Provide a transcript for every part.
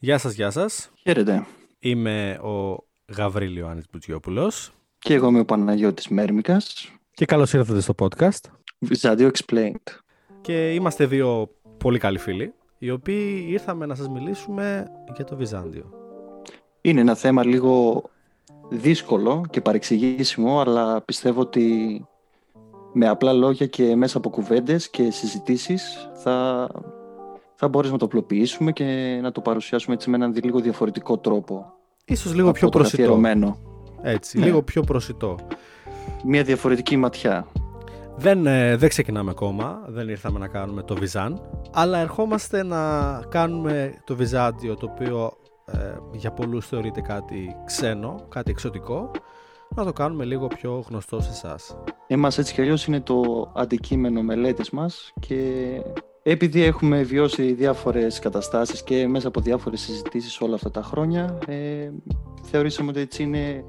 Γεια σας, γεια σας. Χαίρετε. Είμαι ο Γαβρίλ Ιωάννης Μπουτζιόπουλος. Και εγώ είμαι ο Παναγιώτης Μέρμικας. Και καλώς ήρθατε στο podcast. Βυζάντιο Explained. Και είμαστε δύο πολύ καλοί φίλοι, οι οποίοι ήρθαμε να σας μιλήσουμε για το Βυζάντιο. Είναι ένα θέμα λίγο δύσκολο και παρεξηγήσιμο, αλλά πιστεύω ότι με απλά λόγια και μέσα από κουβέντες και συζητήσεις θα, θα μπορέσουμε να το απλοποιήσουμε και να το παρουσιάσουμε έτσι με έναν λίγο διαφορετικό τρόπο. Ίσως λίγο πιο προσιτό. Έτσι, ναι. λίγο πιο προσιτό. Μια διαφορετική ματιά. Δεν, ε, δεν ξεκινάμε ακόμα, δεν ήρθαμε να κάνουμε το Βυζάν, αλλά ερχόμαστε να κάνουμε το Βυζάντιο το οποίο ε, για πολλούς θεωρείται κάτι ξένο, κάτι εξωτικό, να το κάνουμε λίγο πιο γνωστό σε εσάς. Εμάς έτσι κι αλλιώς είναι το αντικείμενο μελέτης μας και επειδή έχουμε βιώσει διάφορες καταστάσεις και μέσα από διάφορες συζητήσεις όλα αυτά τα χρόνια, ε, θεωρήσαμε ότι έτσι είναι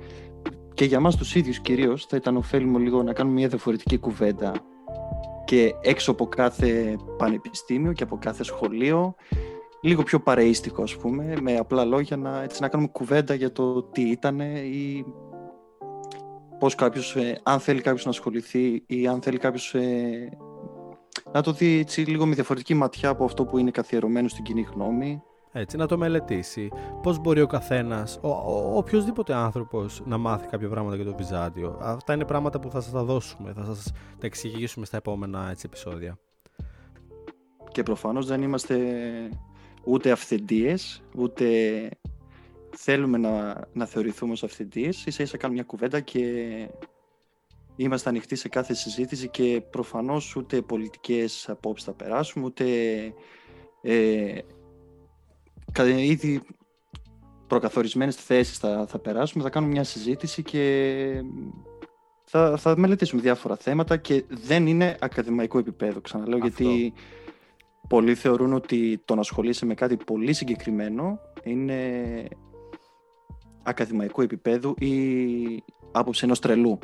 και για μας τους ίδιους κυρίως θα ήταν ωφέλιμο λίγο να κάνουμε μια διαφορετική κουβέντα και έξω από κάθε πανεπιστήμιο και από κάθε σχολείο λίγο πιο παρεΐστικο ας πούμε με απλά λόγια να, έτσι, να κάνουμε κουβέντα για το τι ήταν ή πώς κάποιος, ε, αν θέλει κάποιος να ασχοληθεί ή αν θέλει κάποιος ε, να το δει έτσι, λίγο με διαφορετική ματιά από αυτό που είναι καθιερωμένο στην κοινή γνώμη. Έτσι, να το μελετήσει. Πώς μπορεί ο καθένας, ο, ο, οποιοδήποτε άνθρωπος να μάθει κάποια πράγματα για το Βυζάντιο. Αυτά είναι πράγματα που θα σας τα δώσουμε, θα σας τα εξηγήσουμε στα επόμενα έτσι, επεισόδια. Και προφανώς δεν είμαστε ούτε αυθεντίες, ούτε θέλουμε να, να θεωρηθούμε ως αυθεντίες. Ίσα ίσα κάνουμε μια κουβέντα και είμαστε ανοιχτοί σε κάθε συζήτηση και προφανώς ούτε πολιτικές απόψεις θα περάσουμε, ούτε ε, ήδη προκαθορισμένες θέσεις θα, θα περάσουμε, θα κάνουμε μια συζήτηση και θα, θα μελετήσουμε διάφορα θέματα και δεν είναι ακαδημαϊκό επίπεδο, ξαναλέω, γιατί πολλοί θεωρούν ότι το να ασχολείσαι με κάτι πολύ συγκεκριμένο είναι ακαδημαϊκού επίπεδου ή άποψη ενός τρελού.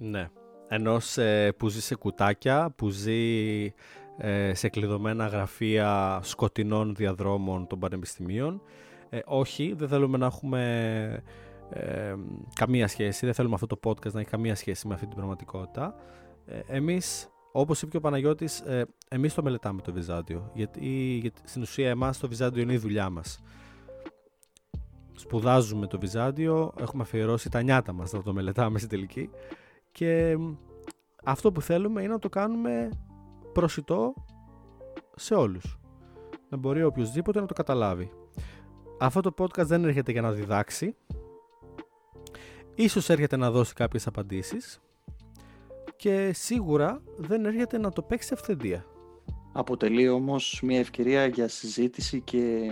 Ναι. Ενό ε, που ζει σε κουτάκια, που ζει ε, σε κλειδωμένα γραφεία σκοτεινών διαδρόμων των πανεπιστημίων. Ε, όχι, δεν θέλουμε να έχουμε καμία σχέση, δεν θέλουμε αυτό το podcast να έχει καμία σχέση με αυτή την πραγματικότητα. εμείς, όπως είπε και ο Παναγιώτης, εμείς το μελετάμε το Βυζάντιο, γιατί, γιατί στην ουσία εμάς το Βυζάντιο είναι η δουλειά μας. Σπουδάζουμε το Βυζάντιο, έχουμε αφιερώσει τα νιάτα μας να το μελετάμε στην τελική και αυτό που θέλουμε είναι να το κάνουμε προσιτό σε όλους. Να μπορεί οποιοδήποτε να το καταλάβει. Αυτό το podcast δεν έρχεται για να διδάξει. Ίσως έρχεται να δώσει κάποιες απαντήσεις. Και σίγουρα δεν έρχεται να το παίξει αυθεντία. Αποτελεί όμως μια ευκαιρία για συζήτηση και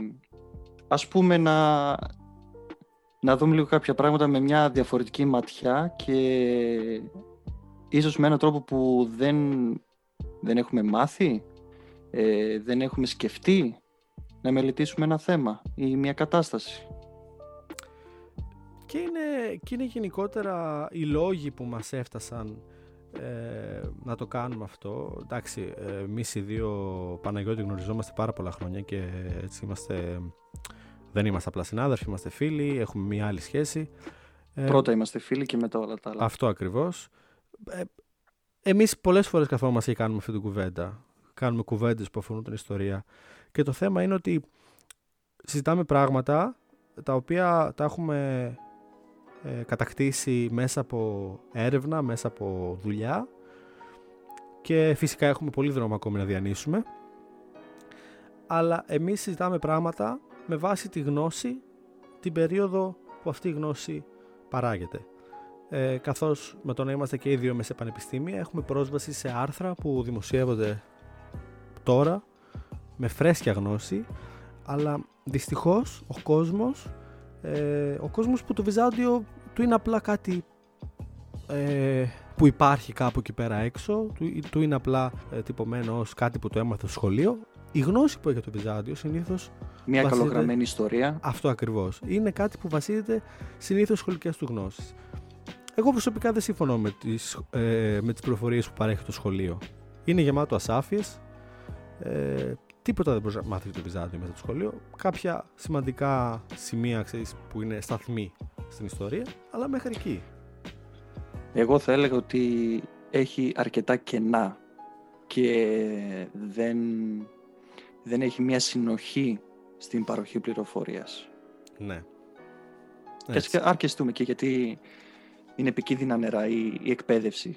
ας πούμε να, να δούμε λίγο κάποια πράγματα με μια διαφορετική ματιά και ίσως με έναν τρόπο που δεν, δεν έχουμε μάθει, ε, δεν έχουμε σκεφτεί να μελετήσουμε ένα θέμα ή μια κατάσταση. Και είναι, και είναι γενικότερα οι λόγοι που μας έφτασαν ε, να το κάνουμε αυτό. Εντάξει, ε, εμείς οι δύο Παναγιώτη γνωριζόμαστε πάρα πολλά χρόνια και έτσι είμαστε δεν είμαστε απλά συνάδελφοι, είμαστε φίλοι, έχουμε μια άλλη σχέση. Ε, Πρώτα είμαστε φίλοι και μετά όλα τα άλλα. Αυτό ακριβώς. Ε, εμείς πολλές φορές καθόμαστε και κάνουμε αυτή την κουβέντα. Κάνουμε κουβέντες που αφορούν την ιστορία. Και το θέμα είναι ότι συζητάμε πράγματα τα οποία τα έχουμε ε, κατακτήσει μέσα από έρευνα, μέσα από δουλειά και φυσικά έχουμε πολύ δρόμο ακόμη να διανύσουμε αλλά εμείς συζητάμε πράγματα με βάση τη γνώση την περίοδο που αυτή η γνώση παράγεται. Ε, καθώς με το να είμαστε και οι δύο μέσα σε πανεπιστήμια έχουμε πρόσβαση σε άρθρα που δημοσιεύονται τώρα με φρέσκια γνώση αλλά δυστυχώς ο κόσμος ε, ο κόσμος που το Βυζάντιο του είναι απλά κάτι ε, που υπάρχει κάπου εκεί πέρα έξω του, του είναι απλά ε, τυπωμένο ως κάτι που το έμαθε στο σχολείο η γνώση που έχει το Βυζάντιο συνήθως. Μια βασίζεται... καλογραμμένη ιστορία. Αυτό ακριβώς. Είναι κάτι που βασίζεται συνήθως σχολικές του γνώσεις. Εγώ προσωπικά δεν συμφωνώ με τις ε, με τις πληροφορίες που παρέχει το σχολείο. Είναι γεμάτο ασάφειες. Ε, τίποτα δεν μπορεί να μάθει το Βυζάντιο μέσα το σχολείο. Κάποια σημαντικά σημεία ξέρεις, που είναι σταθμοί στην ιστορία, αλλά μέχρι εκεί. Εγώ θα έλεγα ότι έχει αρκετά κενά και δεν, δεν έχει μια συνοχή στην παροχή πληροφορίας. Ναι. Και αρκεστούμε και γιατί είναι επικίνδυνα νερά η, η εκπαίδευση.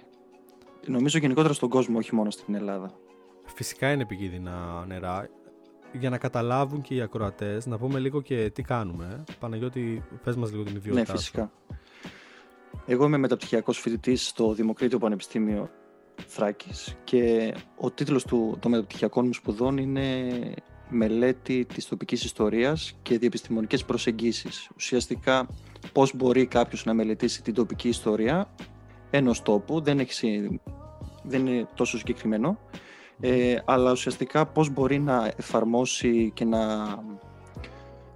Νομίζω γενικότερα στον κόσμο, όχι μόνο στην Ελλάδα. Φυσικά είναι επικίνδυνα νερά. Για να καταλάβουν και οι ακροατές, να πούμε λίγο και τι κάνουμε. Παναγιώτη, πες μας λίγο την ιδιότητά Ναι, φυσικά. Εγώ είμαι μεταπτυχιακός φοιτητής στο Δημοκρίτιο Πανεπιστήμιο Θράκης και ο τίτλος του, των μεταπτυχιακών μου σπουδών είναι μελέτη της τοπικής ιστορίας και διεπιστημονικές προσεγγίσεις. Ουσιαστικά πώς μπορεί κάποιος να μελετήσει την τοπική ιστορία ενός τόπου, δεν, έχει, δεν είναι τόσο συγκεκριμένο, ε, αλλά ουσιαστικά πώς μπορεί να εφαρμόσει και να,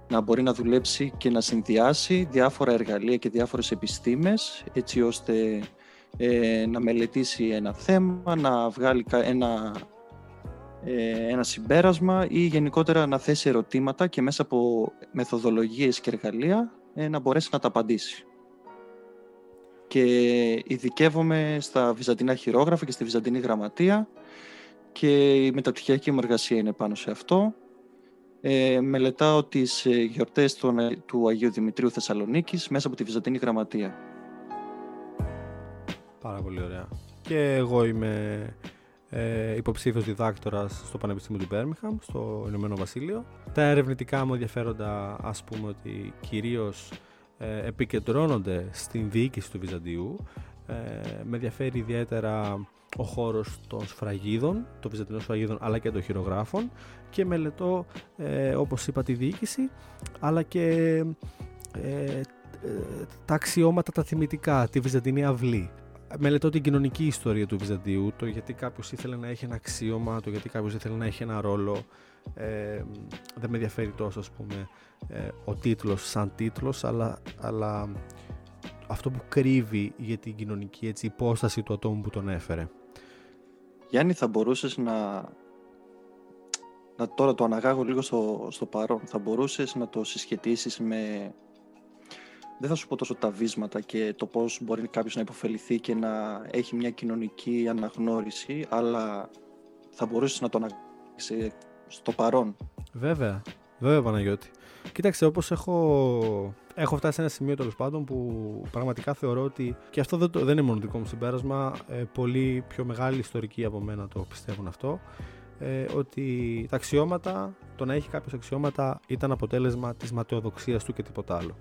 να μπορεί να δουλέψει και να συνδυάσει διάφορα εργαλεία και διάφορες επιστήμες έτσι ώστε ε, να μελετήσει ένα θέμα, να βγάλει ένα, ε, ένα συμπέρασμα ή γενικότερα να θέσει ερωτήματα και μέσα από μεθοδολογίες και εργαλεία ε, να μπορέσει να τα απαντήσει. Και ειδικεύομαι στα βυζαντινά χειρόγραφα και στη βυζαντινή γραμματεία και η μεταπτυχιακή μου εργασία είναι πάνω σε αυτό. Ε, μελετάω τις ε, γιορτές του, του Αγίου Δημητρίου Θεσσαλονίκης μέσα από τη Βυζαντινή Γραμματεία. Πάρα πολύ ωραία. Και εγώ είμαι ε, υποψήφιος διδάκτορας στο Πανεπιστήμιο του Μπέρμιχαμ, στο Ηνωμένο Βασίλειο. Τα ερευνητικά μου ενδιαφέροντα, ας πούμε, ότι κυρίως ε, επικεντρώνονται στην διοίκηση του Βυζαντίου. Ε, με ενδιαφέρει ιδιαίτερα ο χώρος των σφραγίδων, των βυζαντινών σφραγίδων αλλά και των χειρογράφων και μελετώ ε, όπως είπα τη διοίκηση αλλά και ε, τα αξιώματα τα θυμητικά, τη βυζαντινή αυλή μελετώ την κοινωνική ιστορία του Βυζαντίου, το γιατί κάποιος ήθελε να έχει ένα αξίωμα, το γιατί κάποιος ήθελε να έχει ένα ρόλο. Ε, δεν με ενδιαφέρει τόσο, ας πούμε, ε, ο τίτλος σαν τίτλος, αλλά, αλλά αυτό που κρύβει για την κοινωνική έτσι, υπόσταση του ατόμου που τον έφερε. Γιάννη, θα μπορούσες να, να τώρα το αναγάγω λίγο στο, στο παρόν, θα μπορούσες να το συσχετίσεις με δεν θα σου πω τόσο τα βίσματα και το πώς μπορεί κάποιος να υποφεληθεί και να έχει μια κοινωνική αναγνώριση, αλλά θα μπορούσες να το αναγνωρίσει στο παρόν. Βέβαια, βέβαια Παναγιώτη. Κοίταξε, όπως έχω, έχω φτάσει σε ένα σημείο τέλος πάντων που πραγματικά θεωρώ ότι, και αυτό δεν, δεν είναι μόνο δικό μου συμπέρασμα, ε, πολύ πιο μεγάλη ιστορικοί από μένα το πιστεύουν αυτό, ε, ότι τα αξιώματα, το να έχει κάποιος αξιώματα ήταν αποτέλεσμα της ματαιοδοξίας του και τίποτα άλλο.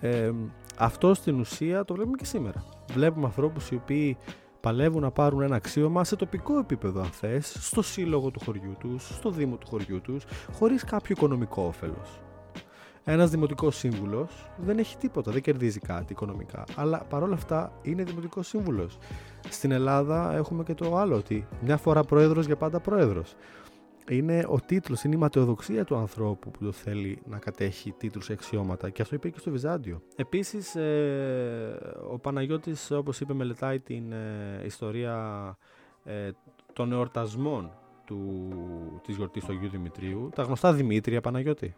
Ε, αυτό στην ουσία το βλέπουμε και σήμερα. Βλέπουμε ανθρώπους οι οποίοι παλεύουν να πάρουν ένα αξίωμα σε τοπικό επίπεδο αν θες, στο σύλλογο του χωριού τους, στο δήμο του χωριού τους, χωρίς κάποιο οικονομικό όφελος. Ένας δημοτικός σύμβουλος δεν έχει τίποτα, δεν κερδίζει κάτι οικονομικά. Αλλά παρόλα αυτά είναι δημοτικός σύμβουλος. Στην Ελλάδα έχουμε και το άλλο, ότι μια φορά πρόεδρος για πάντα πρόεδρος είναι ο τίτλος, είναι η ματαιοδοξία του ανθρώπου που το θέλει να κατέχει τίτλους και αξιώματα και αυτό είπε και στο Βυζάντιο. Επίσης ε, ο Παναγιώτης όπως είπε μελετάει την ε, ιστορία ε, των εορτασμών του, της γιορτής του Αγίου Δημητρίου. Τα γνωστά Δημήτρια Παναγιώτη.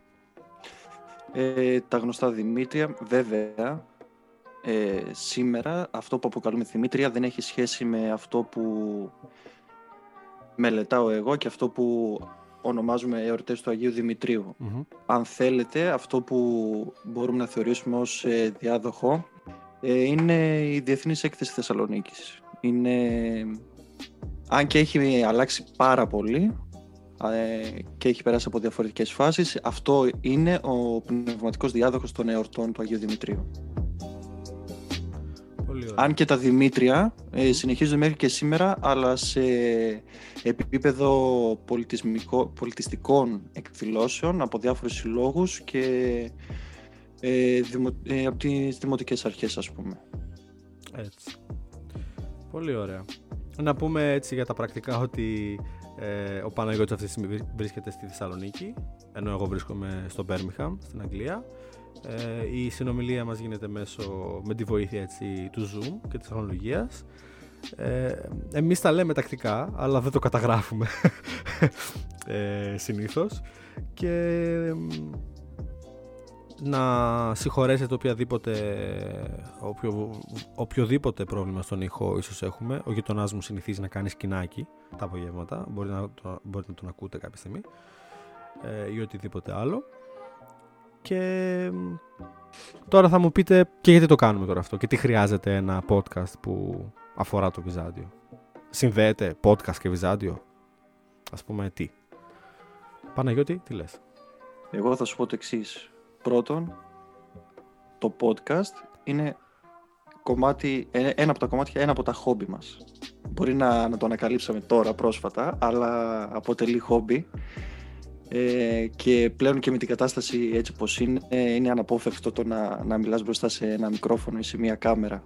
Ε, τα γνωστά Δημήτρια βέβαια ε, σήμερα αυτό που αποκαλούμε Δημήτρια δεν έχει σχέση με αυτό που μελετάω εγώ και αυτό που ονομάζουμε εορτές του Αγίου Αν θέλετε, αυτό που μπορούμε να θεωρήσουμε ως ε, διάδοχο ε, είναι η Διεθνής Έκθεση Θεσσαλονίκης. Είναι, αν και έχει αλλάξει πάρα πολύ ε, και έχει περάσει από διαφορετικές φάσεις, αυτό είναι ο πνευματικός διάδοχος των εορτών του Αγίου Δημητρίου. Αν και τα Δημήτρια ε, συνεχίζονται μέχρι και σήμερα, αλλά σε επίπεδο πολιτιστικών εκδηλώσεων από διάφορους συλλόγους και ε, ε, από τις δημοτικές αρχές, ας πούμε. Έτσι. Πολύ ωραία. Να πούμε έτσι για τα πρακτικά ότι ε, ο Παναγιώτης αυτή τη στιγμή βρίσκεται στη Θεσσαλονίκη, ενώ εγώ βρίσκομαι στο Μπέρμιχαμ, στην Αγγλία. Ε, η συνομιλία μας γίνεται μέσω, με τη βοήθεια έτσι, του Zoom και της τεχνολογίας. Ε, εμείς τα λέμε τακτικά, αλλά δεν το καταγράφουμε ε, συνήθως. Και να συγχωρέσετε οποιαδήποτε, οποιο, οποιοδήποτε πρόβλημα στον ήχο ίσως έχουμε. Ο γειτονάς μου συνηθίζει να κάνει σκηνάκι τα απογεύματα, μπορεί να, το, μπορείτε να τον ακούτε κάποια στιγμή ε, ή οτιδήποτε άλλο. Και τώρα θα μου πείτε και γιατί το κάνουμε τώρα αυτό και τι χρειάζεται ένα podcast που αφορά το Βυζάντιο. Συνδέεται podcast και Βυζάντιο; Ας πούμε τι. Παναγιώτη, τι λες; Εγώ θα σου πω το εξής. Πρώτον, το podcast είναι κομμάτι, ε, ένα από τα κομμάτια, ένα από τα χόμπι μας. Μπορεί να, να το ανακαλύψαμε τώρα πρόσφατα, αλλά αποτελεί χόμπι ε, και πλέον και με την κατάσταση έτσι πως είναι, είναι αναπόφευκτο το να, να μιλάς μπροστά σε ένα μικρόφωνο ή σε μια κάμερα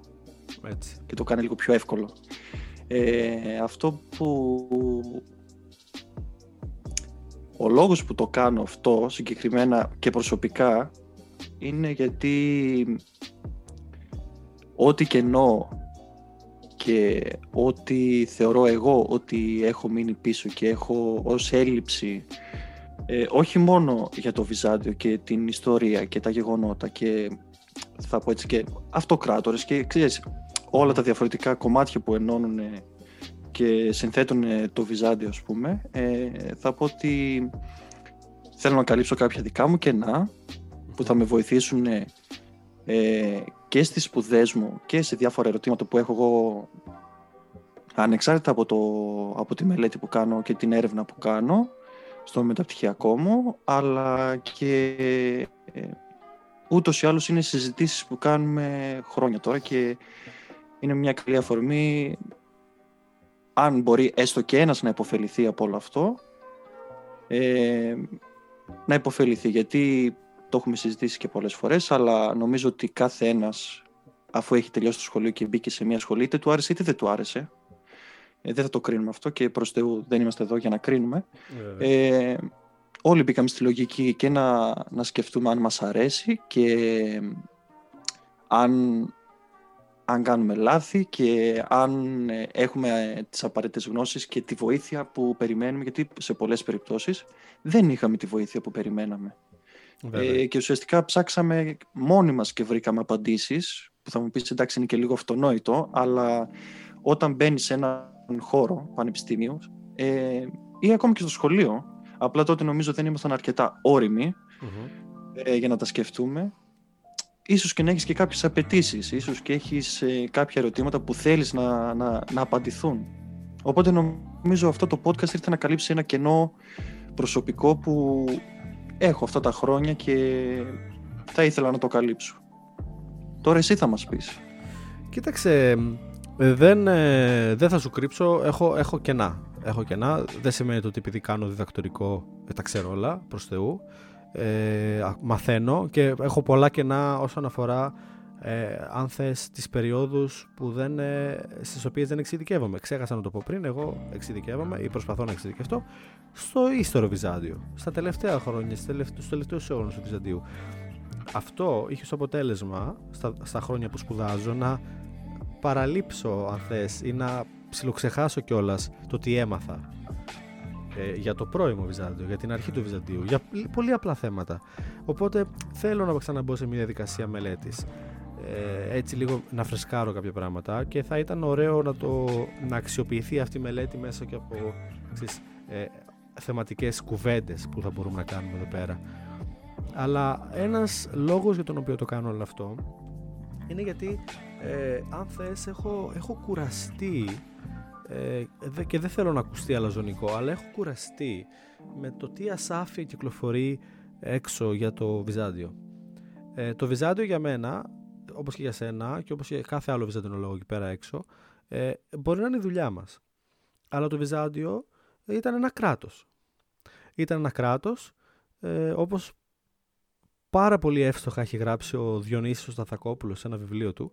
έτσι. και το κάνει λίγο πιο εύκολο. Ε, αυτό που... Ο λόγος που το κάνω αυτό συγκεκριμένα και προσωπικά είναι γιατί ό,τι κενό και ό,τι θεωρώ εγώ ότι έχω μείνει πίσω και έχω ως έλλειψη ε, όχι μόνο για το Βυζάντιο και την ιστορία και τα γεγονότα και θα πω έτσι και αυτοκράτορες και ξέρεις, όλα τα διαφορετικά κομμάτια που ενώνουν και συνθέτουν το Βυζάντιο ας πούμε ε, θα πω ότι θέλω να καλύψω κάποια δικά μου κενά που θα με βοηθήσουν ε, και στις σπουδές μου και σε διάφορα ερωτήματα που έχω εγώ ανεξάρτητα από, το, από τη μελέτη που κάνω και την έρευνα που κάνω στο μεταπτυχιακό μου, αλλά και ε, ούτως ή άλλως είναι συζητήσεις που κάνουμε χρόνια τώρα και είναι μια καλή αφορμή. Αν μπορεί έστω και ένας να υποφεληθεί από όλο αυτό ε, να υποφεληθεί γιατί το έχουμε συζητήσει και πολλές φορές αλλά νομίζω ότι κάθε ένας αφού έχει τελειώσει το σχολείο και μπήκε σε μια σχολή είτε του άρεσε είτε δεν του άρεσε ε, δεν θα το κρίνουμε αυτό και προς Θεού δεν είμαστε εδώ για να κρίνουμε. Ε, όλοι μπήκαμε στη λογική και να, να σκεφτούμε αν μας αρέσει και αν, αν κάνουμε λάθη και αν ε, έχουμε τις απαραίτητες γνώσεις και τη βοήθεια που περιμένουμε γιατί σε πολλές περιπτώσεις δεν είχαμε τη βοήθεια που περιμέναμε. Ε, και ουσιαστικά ψάξαμε μόνοι μας και βρήκαμε απαντήσεις που θα μου πεις εντάξει είναι και λίγο αυτονόητο αλλά όταν μπαίνεις σε ένα χώρο πανεπιστήμιου ε, ή ακόμη και στο σχολείο. Απλά τότε νομίζω δεν ήμασταν αρκετά ε, για να τα σκεφτούμε. Ίσως και να έχεις και κάποιες απαιτήσεις, ίσως και έχεις ε, κάποια ερωτήματα που θέλεις να, να, να απαντηθούν. Οπότε νομίζω αυτό το podcast ήρθε να καλύψει ένα κενό προσωπικό που έχω αυτά τα χρόνια και θα ήθελα να το καλύψω. Τώρα εσύ θα μας πεις. Κοίταξε, ε, δεν, ε, δεν θα σου κρύψω, έχω, έχω κενά. Έχω κενά. Δεν σημαίνει ότι επειδή κάνω διδακτορικό ε, τα ξέρω όλα, προς Θεού. Ε, μαθαίνω και έχω πολλά κενά όσον αφορά ε, αν θες τις περιόδους που δεν, ε, στις οποίες δεν εξειδικεύομαι. Ξέχασα να το πω πριν, εγώ εξειδικεύομαι ή προσπαθώ να εξειδικευτώ στο ύστερο Βυζάντιο, στα τελευταία χρόνια, στους τελευταίους αιώνες του Βυζαντίου. Αυτό είχε ως αποτέλεσμα στα, στα χρόνια που σπουδάζω να παραλείψω αν θες ή να ψιλοξεχάσω κιόλας το τι έμαθα ε, για το πρώιμο Βυζάντιο, για την αρχή του Βυζαντίου, για πολύ απλά θέματα. Οπότε θέλω να ξαναμπω σε μια διαδικασία μελέτης. Ε, έτσι λίγο να φρεσκάρω κάποια πράγματα και θα ήταν ωραίο να, το, να αξιοποιηθεί αυτή η μελέτη μέσα και από ξέρεις, ε, θεματικές κουβέντες που θα μπορούμε να κάνουμε εδώ πέρα. Αλλά ένας λόγος για τον οποίο το κάνω όλο αυτό είναι γιατί ε, αν θες έχω, έχω κουραστεί ε, και δεν θέλω να ακουστεί αλαζονικό αλλά έχω κουραστεί με το τι ασάφεια κυκλοφορεί έξω για το Βυζάντιο. Ε, το Βυζάντιο για μένα, όπως και για σένα και όπως και κάθε άλλο Βυζαντινολόγο εκεί πέρα έξω, ε, μπορεί να είναι η δουλειά μας. Αλλά το Βυζάντιο ήταν ένα κράτος. Ήταν ένα κράτος ε, όπως πάρα πολύ εύστοχα έχει γράψει ο Διονύσης Σταθακόπουλος σε ένα βιβλίο του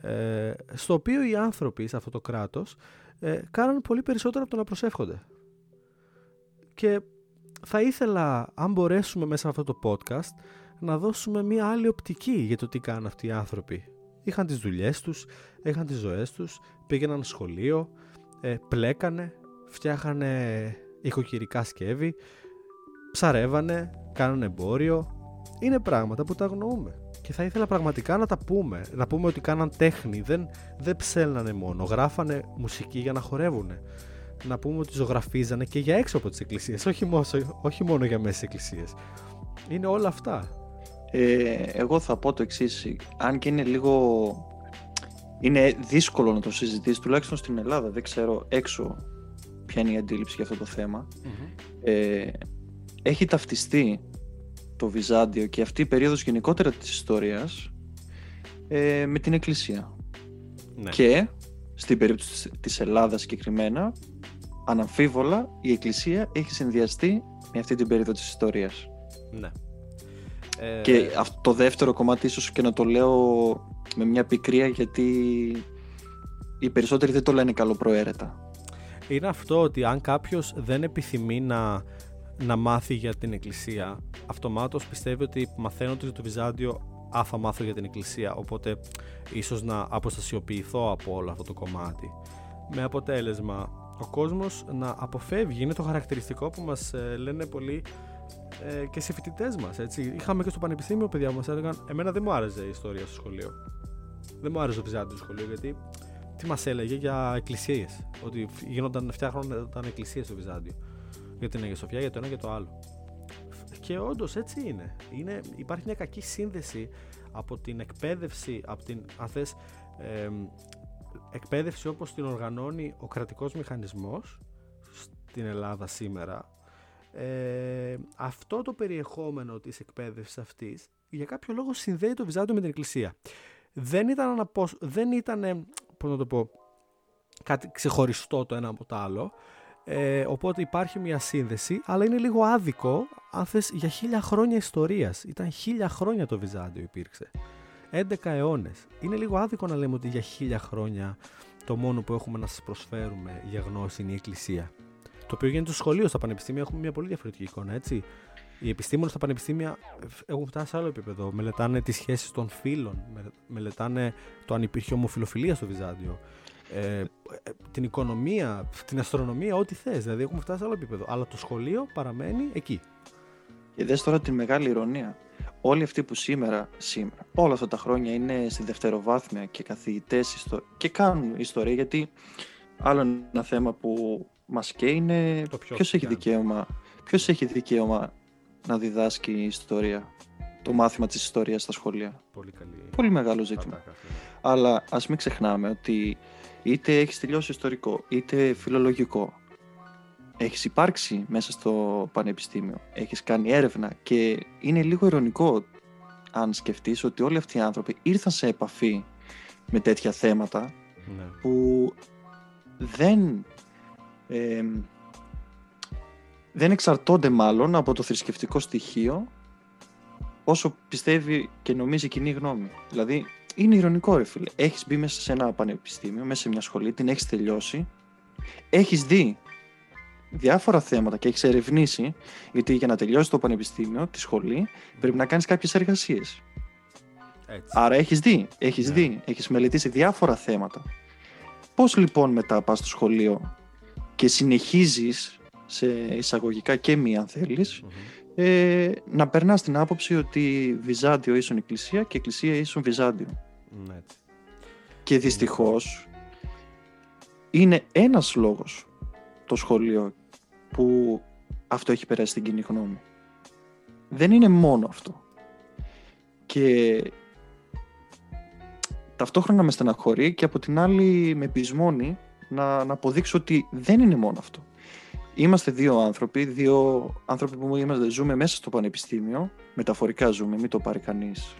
ε, στο οποίο οι άνθρωποι σε αυτό το κράτος ε, κάνουν πολύ περισσότερο από το να προσεύχονται. Και θα ήθελα, αν μπορέσουμε μέσα από αυτό το podcast, να δώσουμε μία άλλη οπτική για το τι κάνουν αυτοί οι άνθρωποι είχαν τις δουλειές τους, είχαν τις ζωές τους, πήγαιναν σχολείο, ε, πλέκανε, φτιάχανε οικοκυρικά σκεύη, ψαρεύανε, κάνανε εμπόριο. Είναι πράγματα που τα αγνοούμε. Και θα ήθελα πραγματικά να τα πούμε. Να πούμε ότι κάναν τέχνη. Δεν, δεν ψέλνανε μόνο. Γράφανε μουσική για να χορεύουν. Να πούμε ότι ζωγραφίζανε και για έξω από τις εκκλησίες. Όχι, όχι μόνο για μέσα στις εκκλησίες. Είναι όλα αυτά. Ε, εγώ θα πω το εξής. Αν και είναι λίγο. Είναι δύσκολο να το συζητήσεις, τουλάχιστον στην Ελλάδα. Δεν ξέρω έξω ποια είναι η αντίληψη για αυτό το θεμα Ε, έχει ταυτιστεί το Βυζάντιο και αυτή η περίοδος γενικότερα της ιστορίας ε, με την Εκκλησία. Ναι. Και στην περίπτωση της Ελλάδας συγκεκριμένα, αναμφίβολα η Εκκλησία έχει συνδυαστεί με αυτή την περίοδο της ιστορίας. Ναι. Και αυτό το δεύτερο κομμάτι ίσως και να το λέω με μια πικρία γιατί οι περισσότεροι δεν το λένε καλοπροαίρετα. Είναι αυτό ότι αν κάποιος δεν επιθυμεί να να μάθει για την Εκκλησία, αυτομάτως πιστεύει ότι μαθαίνοντας για το Βυζάντιο α, θα μάθω για την Εκκλησία, οπότε ίσως να αποστασιοποιηθώ από όλο αυτό το κομμάτι. Με αποτέλεσμα ο κόσμος να αποφεύγει, είναι το χαρακτηριστικό που μας ε, λένε πολύ ε, και σε φοιτητές μας. Είχαμε και στο πανεπιστήμιο παιδιά που μας έλεγαν: Εμένα δεν μου άρεσε η ιστορία στο σχολείο. Δεν μου άρεσε το Βυζάντιο στο σχολείο γιατί τι μας έλεγε για εκκλησίες. Ότι γίνονταν, φτιάχνονταν εκκλησίες στο Βυζάντιο για την Αγία Σοφιά, για το ένα και το άλλο. Και όντως έτσι είναι. είναι. Υπάρχει μια κακή σύνδεση από την εκπαίδευση, από την, αν θες, εκπαίδευση όπως την οργανώνει ο κρατικός μηχανισμός στην Ελλάδα σήμερα ε, αυτό το περιεχόμενο της εκπαίδευσης αυτής για κάποιο λόγο συνδέει το Βυζάντιο με την Εκκλησία. Δεν ήταν, δεν ήταν πώς να το πω, κάτι ξεχωριστό το ένα από το άλλο, ε, οπότε υπάρχει μια σύνδεση, αλλά είναι λίγο άδικο αν θες για χίλια χρόνια ιστορίας. Ήταν χίλια χρόνια το Βυζάντιο υπήρξε. 11 αιώνες. Είναι λίγο άδικο να λέμε ότι για χίλια χρόνια το μόνο που έχουμε να σας προσφέρουμε για γνώση είναι η Εκκλησία. Το οποίο γίνεται στο σχολείο, στα πανεπιστήμια έχουμε μια πολύ διαφορετική εικόνα, έτσι. Οι επιστήμονες στα πανεπιστήμια έχουν φτάσει σε άλλο επίπεδο. Μελετάνε τις σχέσεις των φίλων, μελετάνε το αν υπήρχε ομοφιλοφιλία στο Βυζάντιο, ε, ε, την οικονομία, την αστρονομία, ό,τι θες. Δηλαδή έχουμε φτάσει σε άλλο επίπεδο. Αλλά το σχολείο παραμένει εκεί. Και δες τώρα τη μεγάλη ηρωνία. Όλοι αυτοί που σήμερα, σήμερα, όλα αυτά τα χρόνια είναι στη δευτεροβάθμια και καθηγητές και κάνουν ιστορία γιατί άλλο ένα θέμα που μας καίει είναι ποιος, έχει δικαίωμα, ποιος έχει δικαίωμα να διδάσκει ιστορία, το μάθημα της ιστορίας στα σχολεία. Πολύ, καλή... Πολύ μεγάλο ζήτημα. Αλλά ας μην ξεχνάμε ότι είτε έχεις τελειώσει ιστορικό, είτε φιλολογικό, έχεις υπάρξει μέσα στο πανεπιστήμιο, έχεις κάνει έρευνα και είναι λίγο ηρωνικό αν σκεφτείς ότι όλοι αυτοί οι άνθρωποι ήρθαν σε επαφή με τέτοια θέματα ναι. που δεν δεν εξαρτώνται μάλλον από το θρησκευτικό στοιχείο όσο πιστεύει και νομίζει η κοινή γνώμη. Δηλαδή, είναι ηρωνικό, ρε φίλε. Έχεις μπει μέσα σε ένα πανεπιστήμιο, μέσα σε μια σχολή, την έχεις τελειώσει, έχεις δει διάφορα θέματα και έχεις ερευνήσει, γιατί για να τελειώσει το πανεπιστήμιο, τη σχολή, πρέπει να κάνεις κάποιες εργασίες. Άρα έχεις δει, έχεις ναι. δει, έχεις μελετήσει διάφορα θέματα. Πώς λοιπόν μετά πας στο σχολείο και συνεχίζεις σε εισαγωγικά και μία αν θελεις ε, να περνάς την άποψη ότι Βυζάντιο ίσον Εκκλησία και Εκκλησία ίσον Βυζάντιο. Ναι. Και δυστυχώς είναι ένας λόγος το σχολείο που αυτό έχει περάσει στην κοινή γνώμη. Δεν είναι μόνο αυτό. Και ταυτόχρονα με στεναχωρεί και από την άλλη με πεισμώνει να, να αποδείξω ότι δεν είναι μόνο αυτό. Είμαστε δύο άνθρωποι, δύο άνθρωποι που είμαστε, ζούμε μέσα στο πανεπιστήμιο. Μεταφορικά ζούμε, μην το πάρει κανείς.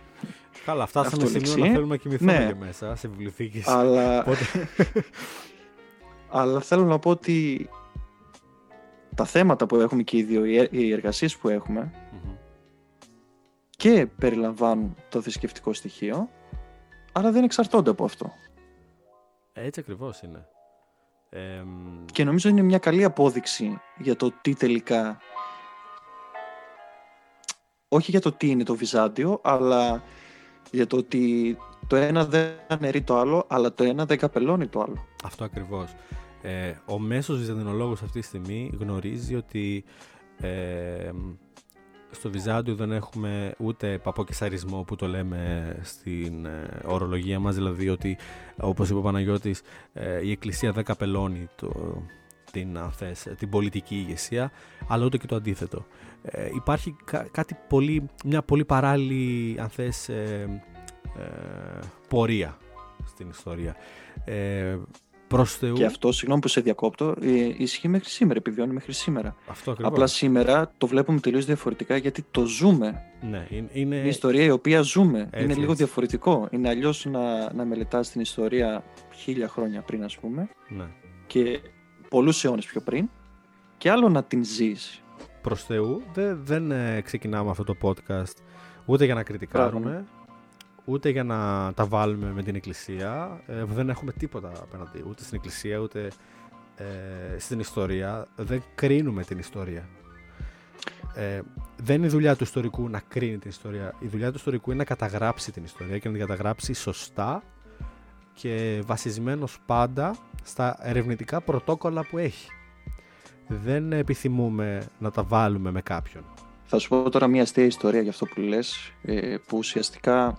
Καλά, φτάσαμε σε σημείο να θέλουμε να κοιμηθούμε ναι. και μέσα σε βιβλιοθήκες. Αλλά... Αλλά θέλω να πω ότι τα θέματα που έχουμε και οι δύο, οι εργασίες που εχουμε και περιλαμβάνουν το θρησκευτικό στοιχείο, αλλά δεν εξαρτώνται από αυτό. Έτσι ακριβώς είναι. Και νομίζω είναι μια καλή απόδειξη για το τι τελικά... Όχι για το τι είναι το Βυζάντιο, αλλά για το ότι το ένα δεν αναιρεί το άλλο, αλλά το ένα δεν καπελώνει το άλλο. Αυτό ακριβώς. Ε, ο μέσος βυζαντινολόγος αυτή τη στιγμή γνωρίζει ότι ε, στο Βυζάντιο δεν έχουμε ούτε παποκεσαρισμό που το λέμε στην ε, ορολογία μας, δηλαδή ότι όπως είπε ο Παναγιώτης ε, η Εκκλησία δεν καπελώνει το, την, θες, την πολιτική ηγεσία, αλλά ούτε και το αντίθετο. Ε, υπάρχει κάτι πολύ, μια πολύ παράλληλη αν θες, πορεία στην ιστορία. Προς Θεού. Και αυτό, συγγνώμη που σε διακόπτω, ε, ισχύει μέχρι σήμερα, επιβιώνει μέχρι σήμερα. Αυτό ακριβώς. Απλά σήμερα το βλέπουμε τελείως διαφορετικά γιατί το ζούμε. Ναι, είναι... η ιστορία η οποία ζούμε. είναι λίγο διαφορετικό. Είναι αλλιώς να, να μελετάς την ιστορία χίλια χρόνια πριν, ας πούμε. Ναι. Και πολλούς αιώνες πιο πριν. Και άλλο να την ζεις. Προς Θεού, δεν, δεν ε, ξεκινάμε αυτό το podcast ούτε για να κριτικάρουμε, ούτε για να τα βάλουμε με την εκκλησία. Ε, δεν έχουμε τίποτα απέναντι ούτε στην εκκλησία ούτε ε, στην ιστορία. Δεν κρίνουμε την ιστορία. Ε, δεν είναι η δουλειά του ιστορικού να κρίνει την ιστορία. Η δουλειά του ιστορικού είναι να καταγράψει την ιστορία και να την καταγράψει σωστά και βασισμένος πάντα στα ερευνητικά πρωτόκολλα που έχει. Δεν επιθυμούμε να τα βάλουμε με κάποιον. Θα σου πω τώρα μια αστεία ιστορία για αυτό που λες, ε, που ουσιαστικά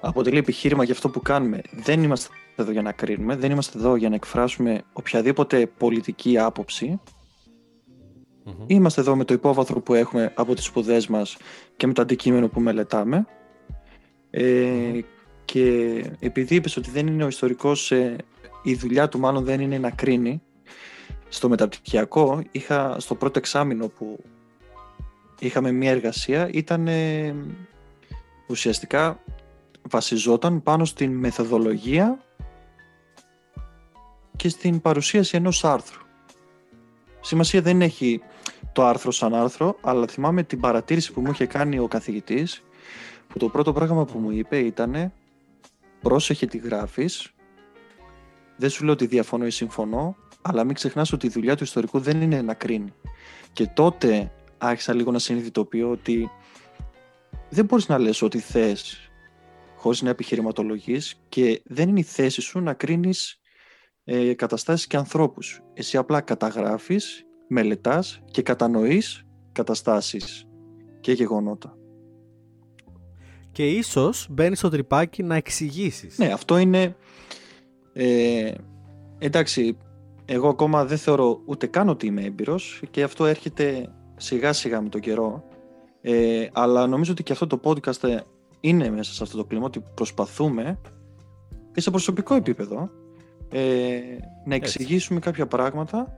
αποτελεί επιχείρημα για αυτό που κάνουμε. Δεν είμαστε εδώ για να κρίνουμε, δεν είμαστε εδώ για να εκφράσουμε οποιαδήποτε πολιτική Είμαστε εδώ με το υπόβαθρο που έχουμε από τις σπουδές μας και με το αντικείμενο που μελετάμε. Ε, και επειδή είπες ότι δεν είναι ο ιστορικός, ε, η δουλειά του μάλλον δεν είναι να κρίνει, στο μεταπτυχιακό είχα στο πρώτο εξάμεινο που είχαμε μια εργασία ήταν ουσιαστικά βασιζόταν πάνω στην μεθοδολογία και στην παρουσίαση ενός άρθρου. Σημασία δεν έχει το άρθρο σαν άρθρο, αλλά θυμάμαι την παρατήρηση που μου είχε κάνει ο καθηγητής, που το πρώτο πράγμα που μου είπε ήταν πρόσεχε τι γράφεις, δεν σου λέω ότι διαφωνώ ή συμφωνώ, αλλά μην ξεχνάς ότι η δουλειά του ιστορικού δεν είναι να κρίνει. Και τότε άρχισα λίγο να συνειδητοποιώ ότι δεν μπορείς να λες ό,τι θες χωρίς να επιχειρηματολογείς και δεν είναι η θέση σου να κρίνεις ε, καταστάσεις και ανθρώπους. Εσύ απλά καταγράφεις, μελετάς και κατανοείς καταστάσεις και γεγονότα. Και ίσως μπαίνεις στο τρυπάκι να εξηγήσεις. Ναι, αυτό είναι... Ε, εντάξει, εγώ ακόμα δεν θεωρώ ούτε καν ότι είμαι έμπειρος και αυτό έρχεται σιγά σιγά με τον καιρό. Ε, αλλά νομίζω ότι και αυτό το podcast είναι μέσα σε αυτό το κλίμα ότι προσπαθούμε και σε προσωπικό επίπεδο ε, να εξηγήσουμε κάποια πράγματα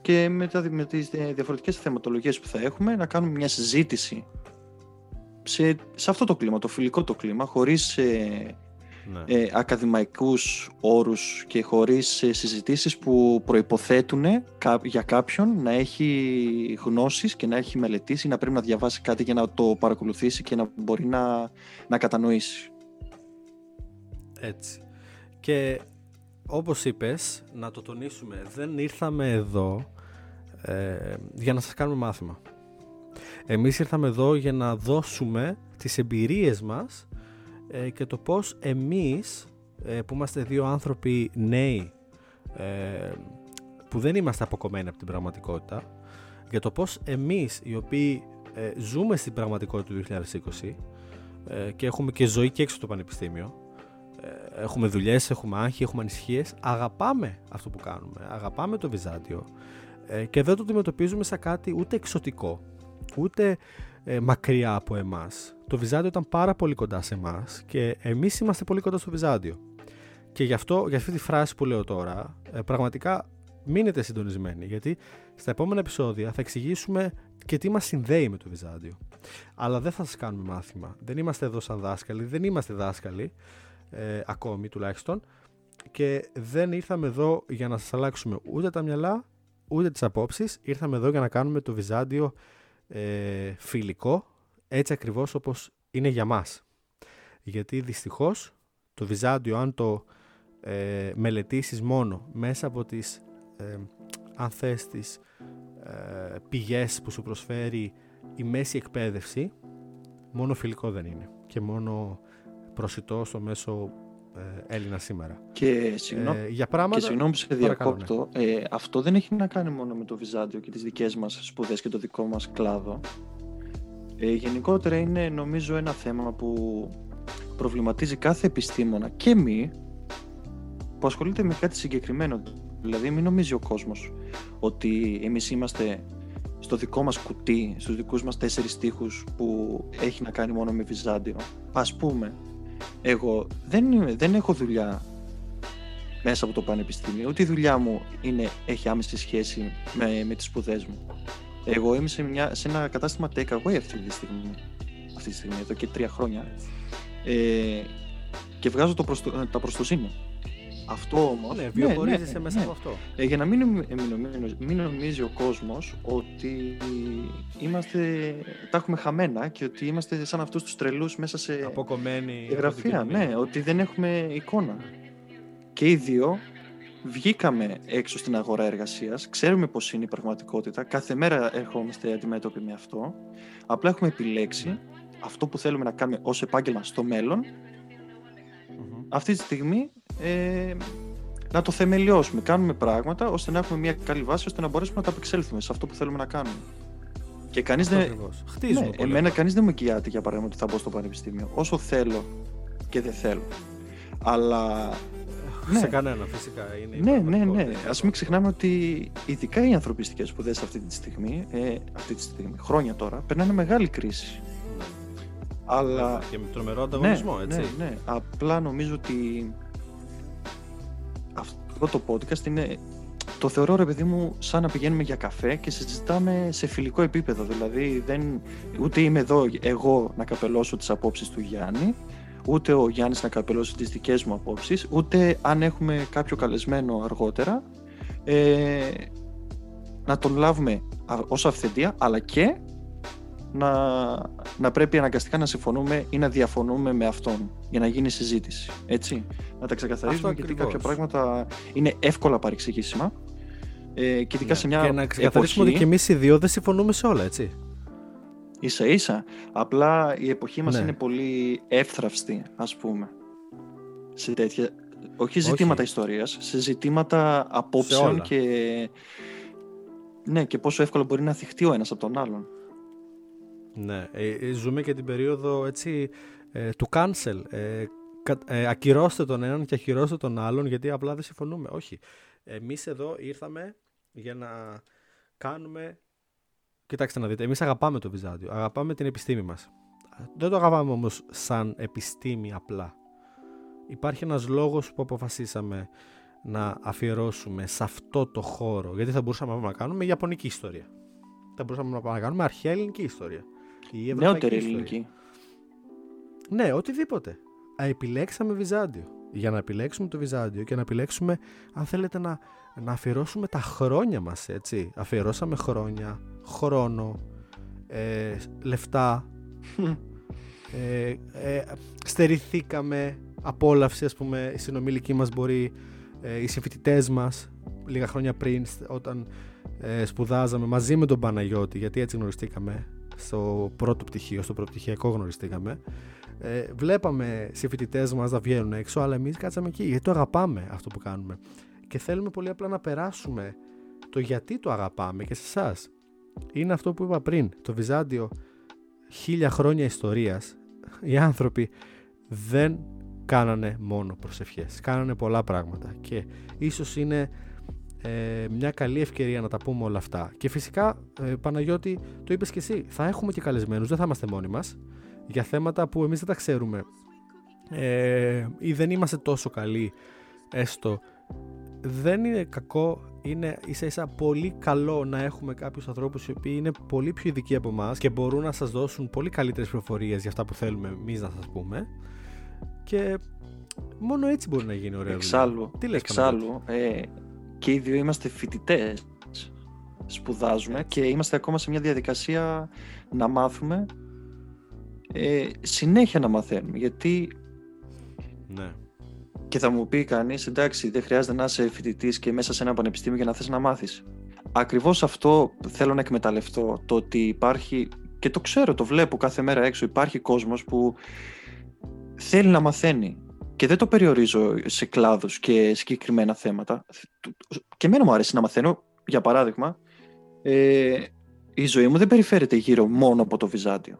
και με, τα, με τις διαφορετικές θεματολογίες που θα έχουμε να κάνουμε μια συζήτηση σε, σε αυτό το κλίμα, το φιλικό το κλίμα, χωρίς ε, ναι. ε, ακαδημαϊκούς όρους και χωρίς ε, συζητήσεις που προϋποθέτουν για κάποιον να έχει γνώσεις και να έχει μελετήσει, να πρέπει να διαβάσει κάτι για να το παρακολουθήσει και να μπορεί να, να κατανοήσει. Έτσι. Και όπως είπες, να το τονίσουμε, δεν ήρθαμε εδώ ε, για να σας κάνουμε μάθημα. Εμείς ήρθαμε εδώ για να δώσουμε τις εμπειρίες μας ε, και το πώς εμείς ε, που είμαστε δύο άνθρωποι νέοι ε, που δεν είμαστε αποκομμένοι από την πραγματικότητα για το πώς εμείς οι οποίοι ζούμε στην πραγματικότητα του 2020 και έχουμε και ζωή και έξω από το πανεπιστήμιο έχουμε δουλειές, έχουμε άγχη, έχουμε ανησυχίες αγαπάμε αυτό που κάνουμε, αγαπάμε το Βυζάντιο και δεν το αντιμετωπίζουμε σαν κάτι ούτε εξωτικό ούτε ε, μακριά από εμάς. Το Βυζάντιο ήταν πάρα πολύ κοντά σε εμάς και εμείς είμαστε πολύ κοντά στο Βυζάντιο. Και γι' αυτό, για αυτή τη φράση που λέω τώρα, ε, πραγματικά μείνετε συντονισμένοι, γιατί στα επόμενα επεισόδια θα εξηγήσουμε και τι μας συνδέει με το Βυζάντιο. Αλλά δεν θα σας κάνουμε μάθημα. Δεν είμαστε εδώ σαν δάσκαλοι, δεν είμαστε δάσκαλοι, ε, ακόμη τουλάχιστον, και δεν ήρθαμε εδώ για να σας αλλάξουμε ούτε τα μυαλά, ούτε τις απόψεις. Ήρθαμε εδώ για να κάνουμε το Βυζάντιο ε, φιλικό, έτσι ακριβώς όπως είναι για μας. Γιατί δυστυχώς το Βυζάντιο αν το ε, μελετήσεις μόνο μέσα από τις ε, αν θες τις ε, πηγές που σου προσφέρει η μέση εκπαίδευση μόνο φιλικό δεν είναι και μόνο προσιτό στο μέσο ε, Έλληνα σήμερα. Και, συγγνώ... ε, για πράγματα... και συγγνώμη που σε διακόπτω, ναι. ε, αυτό δεν έχει να κάνει μόνο με το Βυζάντιο και τις δικές μας σπουδές και το δικό μας κλάδο. Ε, γενικότερα είναι νομίζω ένα θέμα που προβληματίζει κάθε επιστήμονα και μη που ασχολείται με κάτι συγκεκριμένο. Δηλαδή μην νομίζει ο κόσμος ότι εμείς είμαστε στο δικό μας κουτί, στους δικούς μας τέσσερις στίχους που έχει να κάνει μόνο με Βυζάντιο. Ας πούμε, εγώ δεν, δεν έχω δουλειά μέσα από το πανεπιστήμιο, ούτε η δουλειά μου είναι, έχει άμεση σχέση με, με τις σπουδές μου. Εγώ είμαι σε, μια, σε ένα κατάστημα take away αυτή τη στιγμή, αυτή τη στιγμή εδώ και τρία χρόνια ε, και βγάζω το προστο, τα προστοσύνη αυτό όμως. Ναι, βιοπορίζεσαι ναι, ναι, μέσα ναι. από αυτό. Ε, για να μην, μην, νομίζεις ο κόσμος ότι είμαστε, τα έχουμε χαμένα και ότι είμαστε σαν αυτούς τους τρελούς μέσα σε. Αποκομμένοι. γραφεία. Ναι, ότι δεν έχουμε εικόνα. Και οι δύο βγήκαμε έξω στην αγορά εργασίας, ξέρουμε πώς είναι η πραγματικότητα, κάθε μέρα ερχόμαστε αντιμέτωποι με αυτό. Απλά έχουμε επιλέξει αυτό που θέλουμε να κάνουμε ως επάγγελμα στο μέλλον. Αυτή τη στιγμή ε, να το θεμελιώσουμε. Κάνουμε πράγματα ώστε να έχουμε μια καλή βάση ώστε να μπορέσουμε να τα απεξέλθουμε σε αυτό που θέλουμε να κάνουμε. Και κανείς δεν. Χτίζουμε. Ναι, εμένα κανείς δεν μου εγγυάται για παράδειγμα ότι θα μπω στο πανεπιστήμιο. Όσο θέλω και δεν θέλω. Αλλά. Ναι. Σε κανένα φυσικά είναι. Ναι, ναι, ναι. Α μην ξεχνάμε ότι ειδικά οι ανθρωπιστικές σπουδές αυτή τη στιγμή, ε, αυτή τη στιγμή, χρόνια τώρα, περνάνε μεγάλη κρίση. Ναι. Αλλά... Και με τρομερό ανταγωνισμό, ναι, έτσι. Ναι, ναι. Απλά νομίζω ότι αυτό το podcast είναι το θεωρώ ρε παιδί μου σαν να πηγαίνουμε για καφέ και συζητάμε σε φιλικό επίπεδο. Δηλαδή δεν, ούτε είμαι εδώ εγώ να καπελώσω τις απόψεις του Γιάννη, ούτε ο Γιάννης να καπελώσει τις δικές μου απόψεις, ούτε αν έχουμε κάποιο καλεσμένο αργότερα ε, να τον λάβουμε ως αυθεντία, αλλά και να, να πρέπει αναγκαστικά να συμφωνούμε ή να διαφωνούμε με αυτόν για να γίνει συζήτηση. Έτσι. Να τα ξεκαθαρίζουμε γιατί κάποια πράγματα είναι εύκολα παρεξηγήσιμα. Ε, και ειδικά ναι. σε μια και να ξεκαθαρίσουμε ότι και εμείς οι δύο δεν συμφωνούμε σε όλα, έτσι. Ίσα ίσα. Απλά η εποχή μας ναι. είναι πολύ εύθραυστη, ας πούμε. Σε τέτοια... Όχι ζητήματα Όχι. ιστορίας, σε ζητήματα απόψεων και... Ναι, και πόσο εύκολο μπορεί να θυχτεί ο ένας από τον άλλον. Ναι, ε, ε, ζούμε και την περίοδο έτσι ε, του cancel. Ε, ε, ακυρώστε τον έναν και ακυρώστε τον άλλον γιατί απλά δεν συμφωνούμε. Όχι. Εμείς εδώ ήρθαμε για να κάνουμε... Κοιτάξτε να δείτε, εμείς αγαπάμε το Βυζάντιο, αγαπάμε την επιστήμη μας. Δεν το αγαπάμε όμως σαν επιστήμη απλά. Υπάρχει ένας λόγος που αποφασίσαμε να αφιερώσουμε σε αυτό το χώρο. Γιατί θα μπορούσαμε να κάνουμε Ιαπωνική ιστορία. Θα μπορούσαμε να κάνουμε αρχαία ελληνική ιστορία. Η Νεότερη ελληνική. Ναι, οτιδήποτε. Α, επιλέξαμε Βυζάντιο. Για να επιλέξουμε το Βυζάντιο και να επιλέξουμε, αν θέλετε, να, να αφιερώσουμε τα χρόνια μας, έτσι. Αφιερώσαμε χρόνια, χρόνο, ε, λεφτά, ε, ε, στερηθήκαμε απόλαυση, ας πούμε, οι συνομιλικοί μας μπορεί, ε, οι συμφοιτητές μας, λίγα χρόνια πριν, όταν ε, σπουδάζαμε μαζί με τον Παναγιώτη, γιατί έτσι γνωριστήκαμε, στο πρώτο πτυχίο, στο πρωτοπτυχιακό γνωριστήκαμε. Ε, βλέπαμε συμφοιτητέ μας να βγαίνουν έξω, αλλά εμείς κάτσαμε εκεί γιατί το αγαπάμε αυτό που κάνουμε. Και θέλουμε πολύ απλά να περάσουμε το γιατί το αγαπάμε και σε εσάς. Είναι αυτό που είπα πριν. Το Βυζάντιο, χίλια χρόνια ιστορίας, οι άνθρωποι δεν κάνανε μόνο προσευχές. Κάνανε πολλά πράγματα και ίσως είναι ε, μια καλή ευκαιρία να τα πούμε όλα αυτά. Και φυσικά, ε, Παναγιώτη, το είπες και εσύ, θα έχουμε και καλεσμένους, δεν θα είμαστε μόνοι μας, για θέματα που εμείς δεν τα ξέρουμε ε, ή δεν είμαστε τόσο καλοί έστω. Δεν είναι κακό, είναι ίσα ίσα πολύ καλό να έχουμε κάποιους ανθρώπους οι οποίοι είναι πολύ πιο ειδικοί από εμάς και μπορούν να σας δώσουν πολύ καλύτερες πληροφορίες για αυτά που θέλουμε εμείς να σας πούμε και μόνο έτσι μπορεί να γίνει ωραίο. Εξάλλου, Τι λες, εξάλλου ε, και οι δύο είμαστε φοιτητές. Σπουδάζουμε και είμαστε ακόμα σε μια διαδικασία να μάθουμε ε, συνέχεια να μαθαίνουμε γιατί ναι. και θα μου πει κανείς, εντάξει δεν χρειάζεται να είσαι φοιτητής και μέσα σε ένα πανεπιστήμιο για να θες να μάθεις ακριβώς αυτό θέλω να εκμεταλλευτώ το ότι υπάρχει και το ξέρω, το βλέπω κάθε μέρα έξω υπάρχει κόσμος που θέλει να μαθαίνει και δεν το περιορίζω σε κλάδους και συγκεκριμένα θέματα. Και εμένα μου αρέσει να μαθαίνω, για παράδειγμα, ε, η ζωή μου δεν περιφέρεται γύρω μόνο από το Βυζάντιο.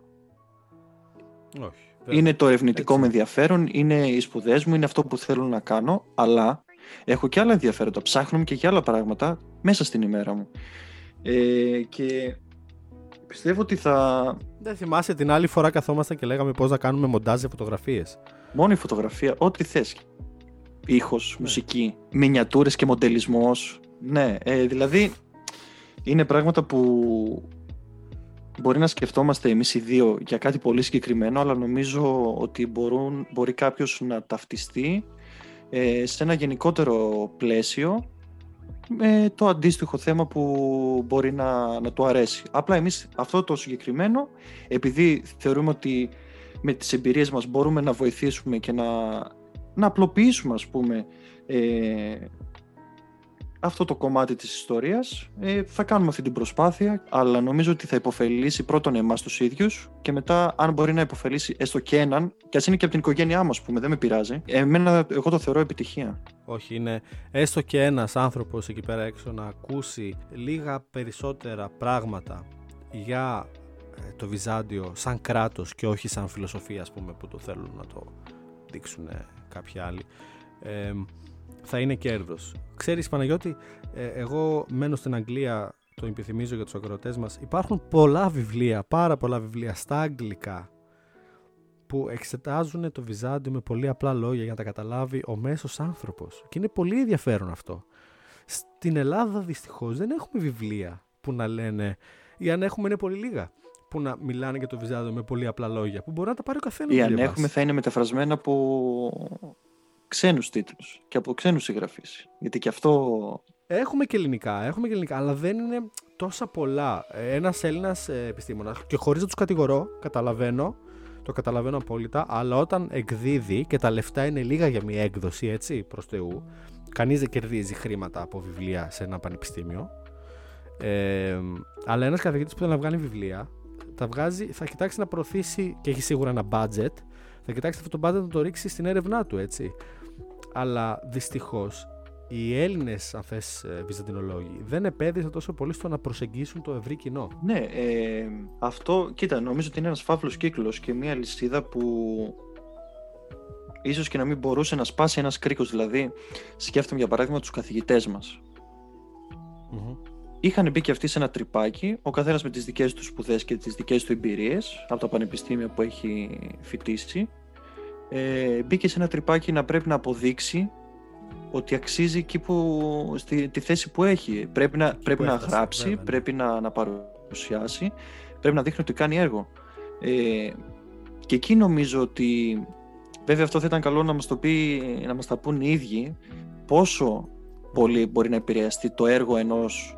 Όχι. Είναι το ερευνητικό με ενδιαφέρον, είναι οι σπουδές μου, είναι αυτό που θέλω να κάνω, αλλά έχω και άλλα ενδιαφέροντα. Ψάχνω και για άλλα πράγματα μέσα στην ημέρα μου. Ε, και πιστεύω ότι θα. Δεν θυμάσαι την άλλη φορά καθόμασταν και λέγαμε πώς να κάνουμε μοντάζ για φωτογραφίες. Μόνο η φωτογραφία, ό,τι θες. Ήχος, ναι. μουσική, μινιατούρες και μοντελισμός. Ναι, ε, δηλαδή είναι πράγματα που μπορεί να σκεφτόμαστε εμείς οι δύο για κάτι πολύ συγκεκριμένο, αλλά νομίζω ότι μπορούν, μπορεί κάποιος να ταυτιστεί ε, σε ένα γενικότερο πλαίσιο με το αντίστοιχο θέμα που μπορεί να, να του αρέσει. Απλά εμείς αυτό το συγκεκριμένο, επειδή θεωρούμε ότι με τις εμπειρίες μας μπορούμε να βοηθήσουμε και να, να απλοποιήσουμε ας πούμε ε, αυτό το κομμάτι της ιστορίας. Ε, θα κάνουμε αυτή την προσπάθεια αλλά νομίζω ότι θα υποφελήσει πρώτον εμάς τους ίδιους και μετά αν μπορεί να υποφελήσει έστω και έναν και ας είναι και από την οικογένειά μας πούμε δεν με πειράζει. Εμένα εγώ το θεωρώ επιτυχία. Όχι είναι έστω και ένας άνθρωπος εκεί πέρα έξω να ακούσει λίγα περισσότερα πράγματα για ε, το Βυζάντιο σαν κράτος και όχι σαν φιλοσοφία ας πούμε που το θέλουν να το δείξουν κάποιοι άλλοι ε, θα είναι κέρδος. Ξέρεις Παναγιώτη, ε, εγώ μένω στην Αγγλία, το επιθυμίζω για τους ακροατές μας, υπάρχουν πολλά βιβλία, πάρα πολλά βιβλία στα αγγλικά που εξετάζουν το Βυζάντιο με πολύ απλά λόγια για να τα καταλάβει ο μέσος άνθρωπος. Και είναι πολύ ενδιαφέρον αυτό. Στην Ελλάδα δυστυχώς δεν έχουμε βιβλία που να λένε, ή αν έχουμε είναι πολύ λίγα, που να μιλάνε για το Βυζάντιο με πολύ απλά λόγια, που μπορεί να τα πάρει ο καθένας. Ή αν έχουμε θα είναι μεταφρασμένα από ξένους τίτλους και από ξένους συγγραφείς. Γιατί και αυτό... Έχουμε και ελληνικά, έχουμε και ελληνικά, αλλά δεν είναι τόσα πολλά. Ένας Έλληνας ε, επιστήμονας, και χωρίς να τους κατηγορώ, καταλαβαίνω, το καταλαβαίνω απόλυτα, αλλά όταν εκδίδει και τα λεφτά είναι λίγα για μια έκδοση, έτσι, προς Θεού, κανείς δεν κερδίζει χρήματα από βιβλία σε ένα πανεπιστήμιο, ε, αλλά ένας καθηγητής που θέλει να βγάλει βιβλία, τα βγάζει, θα κοιτάξει να προωθήσει και έχει σίγουρα ένα budget, θα κοιτάξει αυτό το budget να το ρίξει στην έρευνά του, έτσι αλλά δυστυχώς οι Έλληνες, αν θες, βυζαντινολόγοι, δεν επέδυσαν τόσο πολύ στο να προσεγγίσουν το ευρύ κοινό. Ναι, ε, αυτό, κοίτα, νομίζω ότι είναι ένας φαύλος κύκλος και μια λυσίδα που ίσως και να μην μπορούσε να σπάσει ένας κρίκος. Δηλαδή, σκέφτομαι για παράδειγμα τους καθηγητές μας. Mm-hmm. Είχαν μπει και αυτοί σε ένα τρυπάκι, ο καθένας με τις δικές του σπουδές και τις δικές του εμπειρίες από τα πανεπιστήμια που έχει φοιτήσει ε, μπήκε σε ένα τρυπάκι να πρέπει να αποδείξει ότι αξίζει εκεί που, στη τη θέση που έχει. Πρέπει να, πρέπει να γράψει, ναι. πρέπει να, να παρουσιάσει, πρέπει να δείχνει ότι κάνει έργο. Ε, και εκεί νομίζω ότι, βέβαια αυτό θα ήταν καλό να μας το πει, να μας τα πούν οι ίδιοι, πόσο πολύ μπορεί να επηρεαστεί το έργο ενός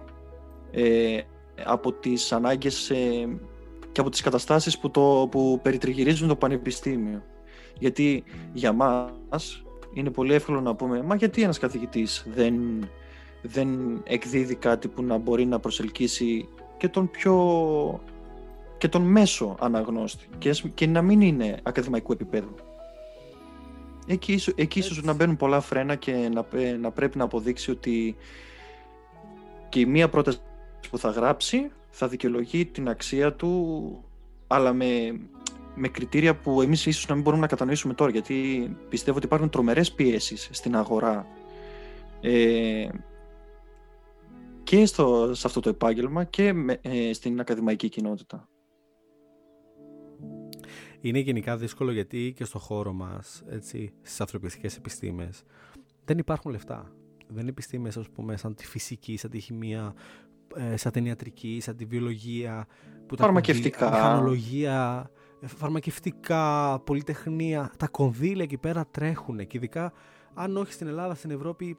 ε, από τις ανάγκες ε, και από τις καταστάσεις που, το, που περιτριγυρίζουν το πανεπιστήμιο. Γιατί για μας είναι πολύ εύκολο να πούμε «Μα γιατί ένας καθηγητής δεν, δεν εκδίδει κάτι που να μπορεί να προσελκύσει και τον πιο και τον μέσο αναγνώστη και, και να μην είναι ακαδημαϊκού επίπεδου». Εκεί, εκεί ίσως να μπαίνουν πολλά φρένα και να, να πρέπει να αποδείξει ότι και η μία πρόταση που θα γράψει θα δικαιολογεί την αξία του αλλά με με κριτήρια που εμείς ίσως να μην μπορούμε να κατανοήσουμε τώρα γιατί πιστεύω ότι υπάρχουν τρομερές πιέσεις στην αγορά ε, και στο, σε αυτό το επάγγελμα και ε, στην ακαδημαϊκή κοινότητα. Είναι γενικά δύσκολο γιατί και στο χώρο μας, έτσι, στις ανθρωπιστικές επιστήμες, δεν υπάρχουν λεφτά. Δεν είναι επιστήμες, ας πούμε, σαν τη φυσική, σαν τη χημεία, ε, σαν την ιατρική, σαν τη βιολογία, που Φαρμακευτικά. τα μηχανολογία, φαρμακευτικά, πολυτεχνία, τα κονδύλια εκεί πέρα τρέχουν και ειδικά αν όχι στην Ελλάδα, στην Ευρώπη,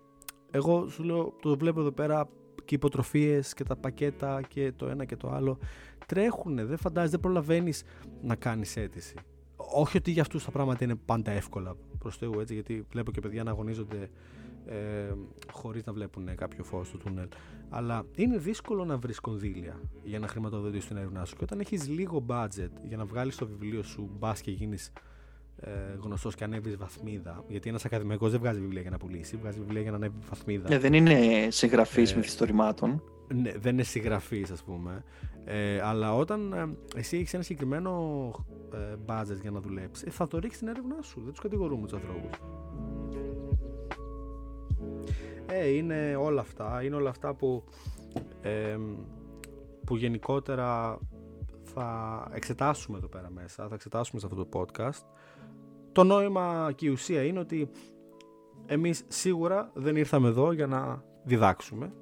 εγώ σου λέω, το βλέπω εδώ πέρα και οι υποτροφίες και τα πακέτα και το ένα και το άλλο τρέχουν, δεν φαντάζεσαι, δεν προλαβαίνεις να κάνεις αίτηση. Όχι ότι για αυτούς τα πράγματα είναι πάντα εύκολα προς Θεού, έτσι, γιατί βλέπω και παιδιά να αγωνίζονται ε, χωρίς να βλέπουν κάποιο φως στο τούνελ. Αλλά είναι δύσκολο να βρεις κονδύλια για να χρηματοδοτήσει την έρευνά σου. Και όταν έχεις λίγο budget για να βγάλεις το βιβλίο σου, μπας και γίνεις ε, γνωστός και ανέβεις βαθμίδα. Γιατί ένας ακαδημαϊκός δεν βγάζει βιβλία για να πουλήσει, βγάζει βιβλία για να ανέβει βαθμίδα. Ναι, δεν είναι συγγραφή ε, μυθιστορημάτων. Ναι, δεν είναι συγγραφή, ας πούμε. Ε, αλλά όταν ε, εσύ έχεις ένα συγκεκριμένο ε, budget για να δουλέψεις, ε, θα το ρίξεις την έρευνά σου. Δεν τους κατηγορούμε τους ανθρώπους. Ε, είναι όλα αυτά. Είναι όλα αυτά που, ε, που γενικότερα θα εξετάσουμε εδώ πέρα μέσα. Θα εξετάσουμε σε αυτό το podcast. Το νόημα και η ουσία είναι ότι εμείς σίγουρα δεν ήρθαμε εδώ για να διδάξουμε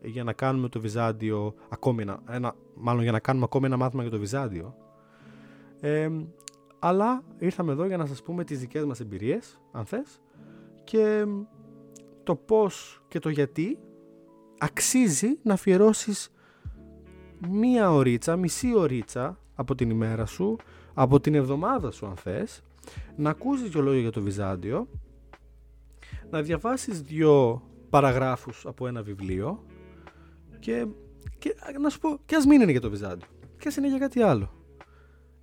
για να κάνουμε το Βυζάντιο ακόμη ένα, ένα μάλλον για να κάνουμε ακόμη ένα μάθημα για το Βυζάντιο ε, αλλά ήρθαμε εδώ για να σας πούμε τις δικές μας εμπειρίες αν θες και το πώς και το γιατί αξίζει να αφιερώσεις μία ωρίτσα, μισή ωρίτσα από την ημέρα σου, από την εβδομάδα σου αν θες, να ακούσεις δυο λόγια για το Βυζάντιο, να διαβάσεις δυο παραγράφους από ένα βιβλίο και, και να σου πω, και ας μην είναι για το Βυζάντιο, και ας είναι για κάτι άλλο.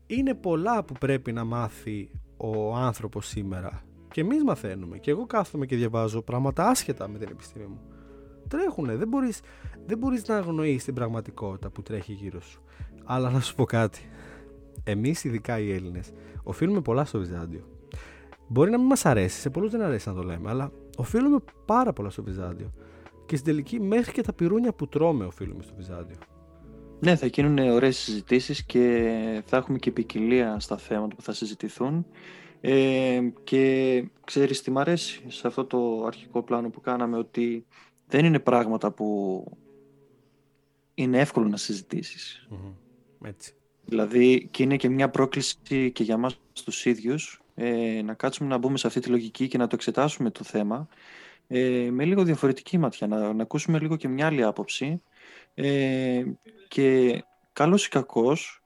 Είναι πολλά που πρέπει να μάθει ο άνθρωπος σήμερα και εμείς μαθαίνουμε και εγώ κάθομαι και διαβάζω πράγματα άσχετα με την επιστήμη μου. Τρέχουνε, δεν μπορείς, δεν μπορείς να αγνοείς την πραγματικότητα που τρέχει γύρω σου. Αλλά να σου πω κάτι, εμείς ειδικά οι Έλληνες οφείλουμε πολλά στο Βυζάντιο. Μπορεί να μην μας αρέσει, σε πολλούς δεν αρέσει να το λέμε, αλλά οφείλουμε πάρα πολλά στο Βυζάντιο. Και στην τελική μέχρι και τα πυρούνια που τρώμε οφείλουμε στο Βυζάντιο. Ναι, θα γίνουν ωραίες συζητήσεις και θα έχουμε και ποικιλία στα θέματα που θα συζητηθούν. Ε, και ξέρεις τι μ' αρέσει σε αυτό το αρχικό πλάνο που κάναμε ότι δεν είναι πράγματα που είναι εύκολο να συζητησεις Έτσι. Δηλαδή και είναι και μια πρόκληση και για μας τους ίδιους ε, να κάτσουμε να μπούμε σε αυτή τη λογική και να το εξετάσουμε το θέμα ε, με λίγο διαφορετική ματιά, να, να ακούσουμε λίγο και μια άλλη άποψη. Ε, και καλός ή κακός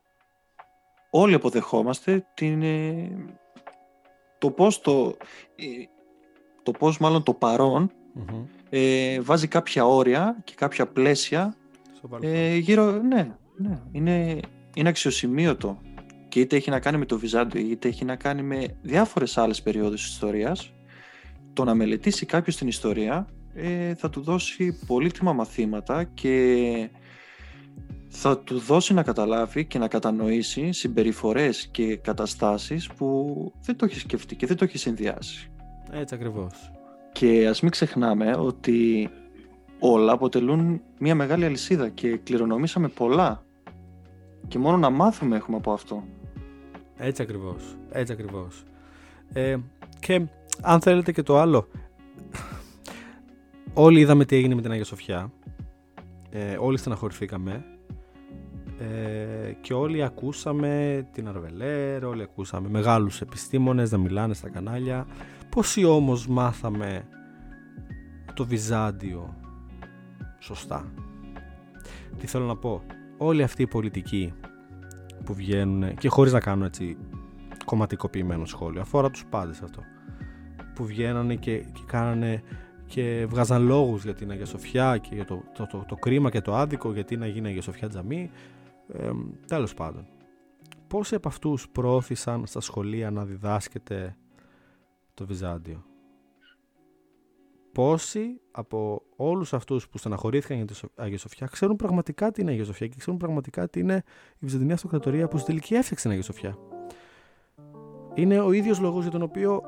όλοι αποδεχόμαστε την, ε, το πώς το, ε, το πώς μάλλον το παρον ε, βάζει κάποια όρια και κάποια πλαίσια ε, γύρω, ναι, ναι, είναι, είναι αξιοσημείωτο. Και είτε έχει να κάνει με το Βυζάντιο είτε έχει να κάνει με διάφορες άλλες περιόδους της ιστορίας το να μελετήσει κάποιος την ιστορία ε, θα του δώσει πολύτιμα μαθήματα και θα του δώσει να καταλάβει και να κατανοήσει συμπεριφορές και καταστάσεις που δεν το έχει σκεφτεί και δεν το έχει συνδυάσει. Έτσι ακριβώς. Και ας μην ξεχνάμε ότι όλα αποτελούν μια μεγάλη αλυσίδα και κληρονομήσαμε πολλά και μόνο να μάθουμε έχουμε από αυτό. Έτσι ακριβώς, έτσι ακριβώς. Ε, και αν θέλετε και το άλλο, όλοι είδαμε τι έγινε με την Αγία Σοφιά, ε, όλοι στεναχωρηθήκαμε ε, και όλοι ακούσαμε την Αρβελέρ, όλοι ακούσαμε μεγάλους επιστήμονες να μιλάνε στα κανάλια. Πόσοι όμως μάθαμε το Βυζάντιο σωστά; Τι θέλω να πω, όλοι αυτοί οι πολιτικοί που βγαίνουν και χωρίς να κάνουν έτσι κομματικοποιημένο σχόλιο, αφορά τους πάντες αυτό, που βγαίνανε και, και κάνανε και βγάζαν λόγους για την Αγία Σοφιά και για το, το, το, το, κρίμα και το άδικο γιατί να γίνει Αγία Σοφιά τζαμί ε, τέλος πάντων. Πόσοι από αυτούς προώθησαν στα σχολεία να διδάσκεται το Βυζάντιο; Πόσοι από όλους αυτούς που στεναχωρήθηκαν για την Αγία Σοφιά ξέρουν πραγματικά τι είναι η Αγία Σοφιά και ξέρουν πραγματικά τι είναι η Βυζαντινή Αυτοκρατορία που στην τελική έφτιαξε την Αγία Σοφιά; Είναι ο ίδιος λόγος για τον οποίο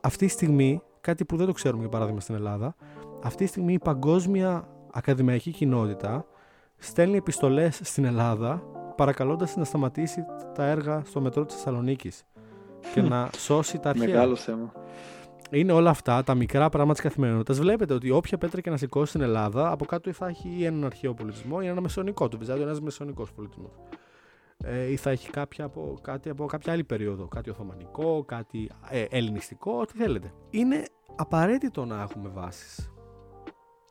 αυτή τη στιγμή, κάτι που δεν το ξέρουμε για παράδειγμα στην Ελλάδα, αυτή τη στιγμή η παγκόσμια ακαδημαϊκή κοινότητα στέλνει επιστολές στην Ελλάδα παρακαλώντας να σταματήσει τα έργα στο μετρό της Θεσσαλονίκης και να σώσει τα αρχαία. Μεγάλο θέμα. Είναι όλα αυτά τα μικρά πράγματα της καθημερινότητας. Βλέπετε ότι όποια πέτρα και να σηκώσει στην Ελλάδα, από κάτω θα έχει ή έναν αρχαίο πολιτισμό ή ένα μεσονικό. Το Βυζάντιο ένας μεσονικός πολιτισμός. Ε, ή θα έχει κάποια από, κάτι από κάποια άλλη περίοδο. Κάτι Οθωμανικό, κάτι ε, ελληνιστικό, ό,τι θέλετε. Είναι απαραίτητο να έχουμε βάσεις.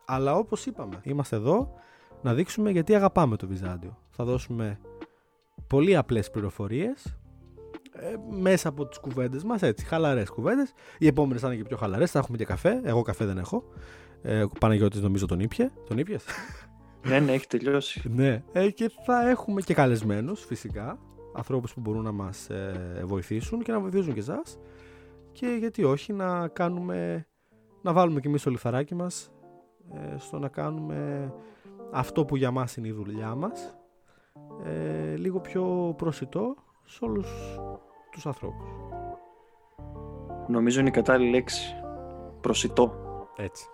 Αλλά όπως είπαμε, είμαστε εδώ να δείξουμε γιατί αγαπάμε το Βυζάντιο. Θα δώσουμε πολύ απλές πληροφορίες ε, μέσα από τις κουβέντες μας, έτσι, χαλαρές κουβέντες. Οι επόμενες θα είναι και πιο χαλαρές, θα έχουμε και καφέ. Εγώ καφέ δεν έχω. Ε, ο Παναγιώτης νομίζω τον ήπια. Τον ήπιες; Ναι, ναι, έχει τελειώσει. ναι, ε, και θα έχουμε και καλεσμένους φυσικά. ανθρώπους που μπορούν να μας ε, βοηθήσουν και να βοηθήσουν και εσάς και γιατί όχι να κάνουμε, να βάλουμε και εμείς το λιθαράκι μας ε, στο να κάνουμε αυτό που για μας είναι η δουλειά μας ε, λίγο πιο προσιτό σε όλους τους ανθρώπους. Νομίζω είναι η κατάλληλη λέξη. Προσιτό. Έτσι.